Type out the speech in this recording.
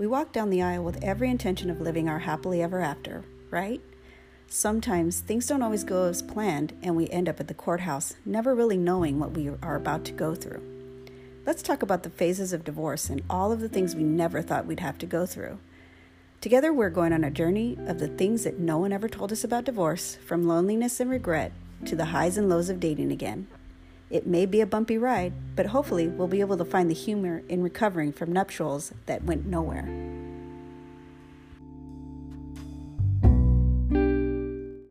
We walk down the aisle with every intention of living our happily ever after, right? Sometimes things don't always go as planned, and we end up at the courthouse never really knowing what we are about to go through. Let's talk about the phases of divorce and all of the things we never thought we'd have to go through. Together, we're going on a journey of the things that no one ever told us about divorce, from loneliness and regret to the highs and lows of dating again. It may be a bumpy ride, but hopefully, we'll be able to find the humor in recovering from nuptials that went nowhere.